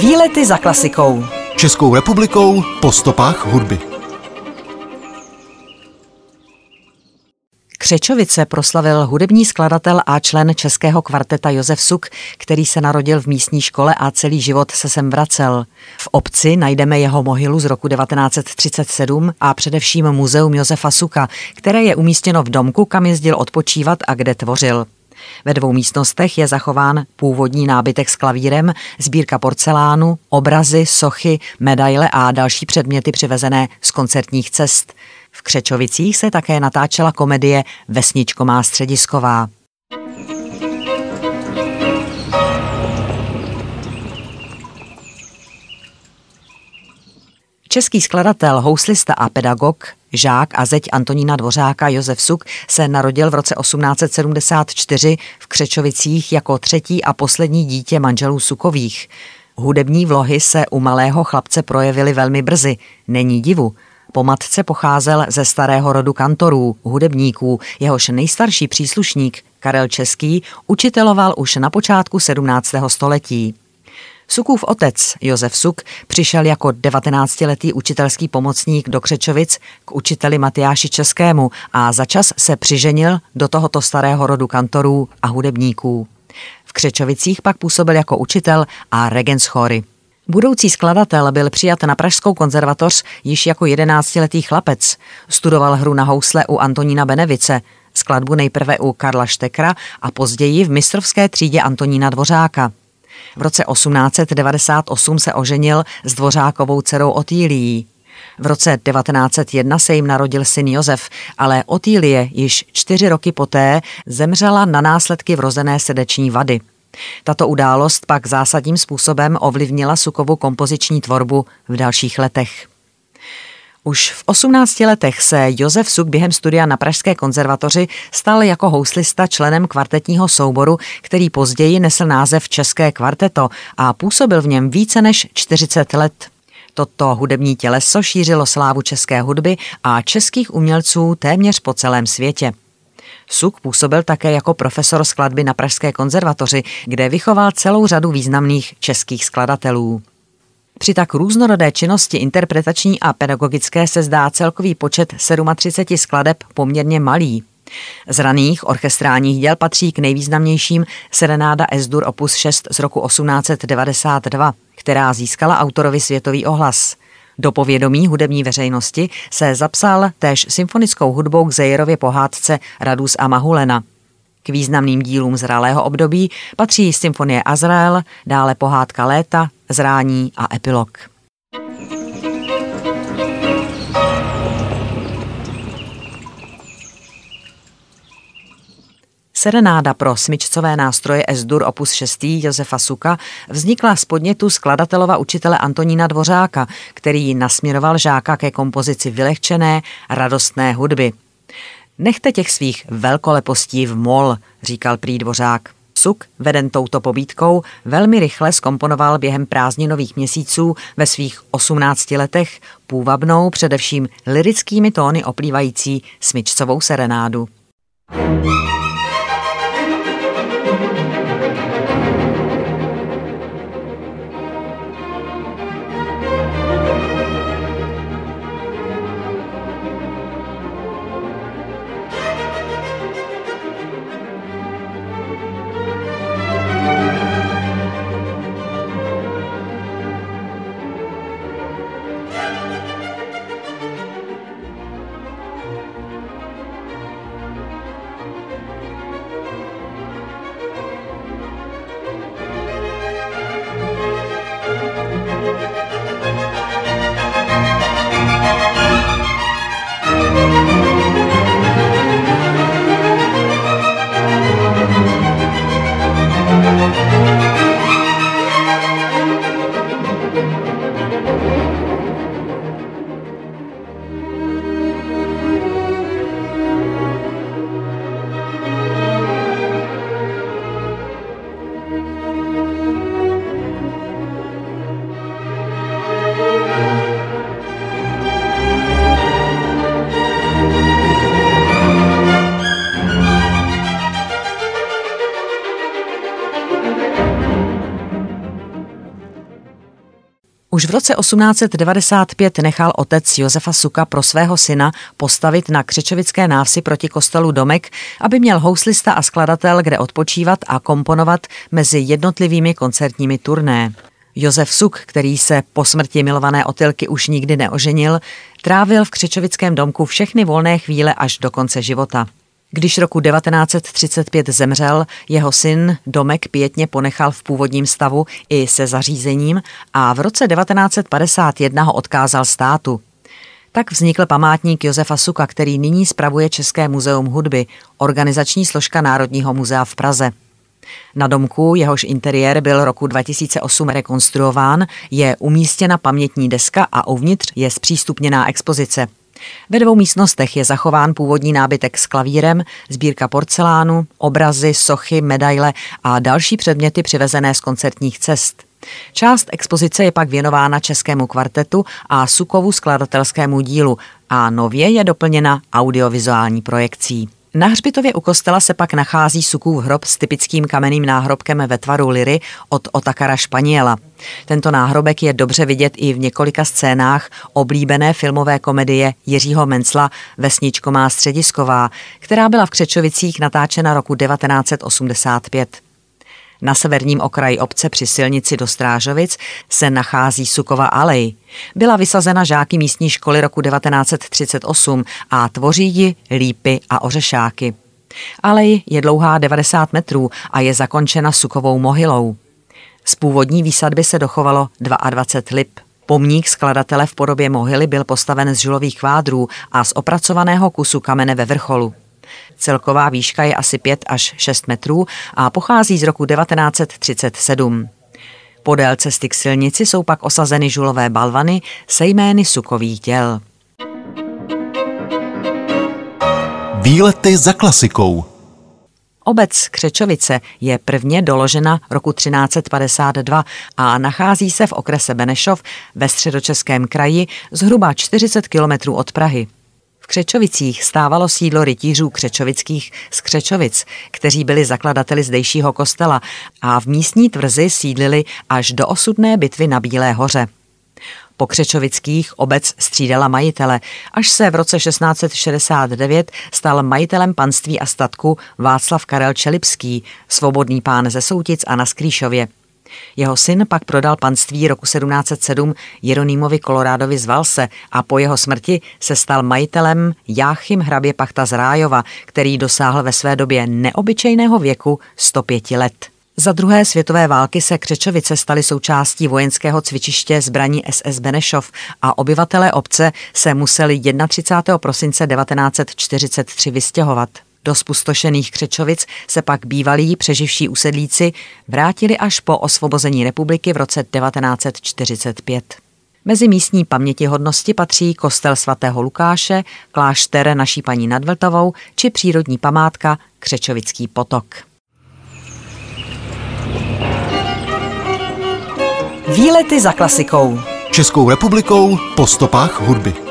Výlety za klasikou. Českou republikou po stopách hudby. Křečovice proslavil hudební skladatel a člen českého kvarteta Josef Suk, který se narodil v místní škole a celý život se sem vracel. V obci najdeme jeho mohylu z roku 1937 a především muzeum Josefa Suka, které je umístěno v domku, kam jezdil odpočívat a kde tvořil. Ve dvou místnostech je zachován původní nábytek s klavírem, sbírka porcelánu, obrazy, sochy, medaile a další předměty přivezené z koncertních cest. V Křečovicích se také natáčela komedie Vesničko má středisková. Český skladatel, houslista a pedagog, žák a zeď Antonína Dvořáka Josef Suk se narodil v roce 1874 v Křečovicích jako třetí a poslední dítě manželů Sukových. Hudební vlohy se u malého chlapce projevily velmi brzy. Není divu. Po matce pocházel ze starého rodu kantorů, hudebníků, jehož nejstarší příslušník, Karel Český, učiteloval už na počátku 17. století. Sukův otec, Josef Suk, přišel jako 19-letý učitelský pomocník do Křečovic k učiteli Matyáši Českému a začas se přiženil do tohoto starého rodu kantorů a hudebníků. V Křečovicích pak působil jako učitel a regent chory. Budoucí skladatel byl přijat na Pražskou konzervatoř již jako jedenáctiletý chlapec. Studoval hru na housle u Antonína Benevice, skladbu nejprve u Karla Štekra a později v mistrovské třídě Antonína Dvořáka. V roce 1898 se oženil s Dvořákovou dcerou Otýlií. V roce 1901 se jim narodil syn Josef, ale Otýlie již čtyři roky poté zemřela na následky vrozené srdeční vady. Tato událost pak zásadním způsobem ovlivnila Sukovu kompoziční tvorbu v dalších letech. Už v 18 letech se Josef Suk během studia na Pražské konzervatoři stal jako houslista členem kvartetního souboru, který později nesl název České kvarteto a působil v něm více než 40 let. Toto hudební těleso šířilo slávu české hudby a českých umělců téměř po celém světě. Suk působil také jako profesor skladby na Pražské konzervatoři, kde vychoval celou řadu významných českých skladatelů. Při tak různorodé činnosti interpretační a pedagogické se zdá celkový počet 37 skladeb poměrně malý. Z raných orchestrálních děl patří k nejvýznamnějším Serenáda S-dur opus 6 z roku 1892, která získala autorovi světový ohlas. Do povědomí hudební veřejnosti se zapsal též symfonickou hudbou k Zejerově pohádce Radus a Mahulena – k významným dílům zralého období patří symfonie Azrael, dále pohádka Léta, Zrání a Epilog. Serenáda pro smyčcové nástroje S-dur opus 6. Josefa Suka vznikla z podnětu skladatelova učitele Antonína Dvořáka, který nasměroval žáka ke kompozici vylehčené, radostné hudby. Nechte těch svých velkolepostí v mol, říkal prý dvořák. Suk, veden touto pobídkou, velmi rychle skomponoval během prázdninových měsíců ve svých 18 letech půvabnou, především lirickými tóny oplývající smyčcovou serenádu. Už v roce 1895 nechal otec Josefa Suka pro svého syna postavit na Křečovické návsi proti kostelu domek, aby měl houslista a skladatel kde odpočívat a komponovat mezi jednotlivými koncertními turné. Josef Suk, který se po smrti milované Otylky už nikdy neoženil, trávil v Křečovickém domku všechny volné chvíle až do konce života. Když roku 1935 zemřel, jeho syn domek pětně ponechal v původním stavu i se zařízením a v roce 1951 ho odkázal státu. Tak vznikl památník Josefa Suka, který nyní spravuje České muzeum hudby, organizační složka Národního muzea v Praze. Na domku, jehož interiér byl roku 2008 rekonstruován, je umístěna pamětní deska a uvnitř je zpřístupněná expozice. Ve dvou místnostech je zachován původní nábytek s klavírem, sbírka porcelánu, obrazy, sochy, medaile a další předměty přivezené z koncertních cest. Část expozice je pak věnována českému kvartetu a Sukovu skladatelskému dílu a nově je doplněna audiovizuální projekcí. Na hřbitově u kostela se pak nachází Sukův hrob s typickým kamenným náhrobkem ve tvaru liry od Otakara Španěla. Tento náhrobek je dobře vidět i v několika scénách oblíbené filmové komedie Jiřího Mencla Vesničko má středisková, která byla v Křečovicích natáčena roku 1985. Na severním okraji obce při silnici do Strážovic se nachází Sukova alej. Byla vysazena žáky místní školy roku 1938 a tvoří ji lípy a ořešáky. Alej je dlouhá 90 metrů a je zakončena sukovou mohylou. Z původní výsadby se dochovalo 22 lip. Pomník skladatele v podobě mohyly byl postaven z žulových kvádrů a z opracovaného kusu kamene ve vrcholu. Celková výška je asi 5 až 6 metrů a pochází z roku 1937. Podél cesty k silnici jsou pak osazeny žulové balvany se jmény sukových těl. Výlety za klasikou. Obec Křečovice je prvně doložena roku 1352 a nachází se v okrese Benešov ve středočeském kraji zhruba 40 kilometrů od Prahy. V Křečovicích stávalo sídlo rytířů křečovických z Křečovic, kteří byli zakladateli zdejšího kostela a v místní tvrzi sídlili až do osudné bitvy na Bílé hoře. Po Křečovických obec střídala majitele, až se v roce 1669 stal majitelem panství a statku Václav Karel Čelipský, svobodný pán ze Soutic a na Skrýšově. Jeho syn pak prodal panství roku 1707 Jeronýmovi Kolorádovi z Valse a po jeho smrti se stal majitelem Jáchym hrabě Pachta z Rájova, který dosáhl ve své době neobyčejného věku 105 let. Za druhé světové války se Křečovice staly součástí vojenského cvičiště zbraní SS Benešov a obyvatelé obce se museli 31. prosince 1943 vystěhovat. Do spustošených Křečovic se pak bývalí přeživší usedlíci vrátili až po osvobození republiky v roce 1945. Mezi místní pamětihodnosti patří kostel svatého Lukáše, klášter naší paní nad Vltavou či přírodní památka Křečovický potok. Výlety za klasikou. Českou republikou po stopách hudby.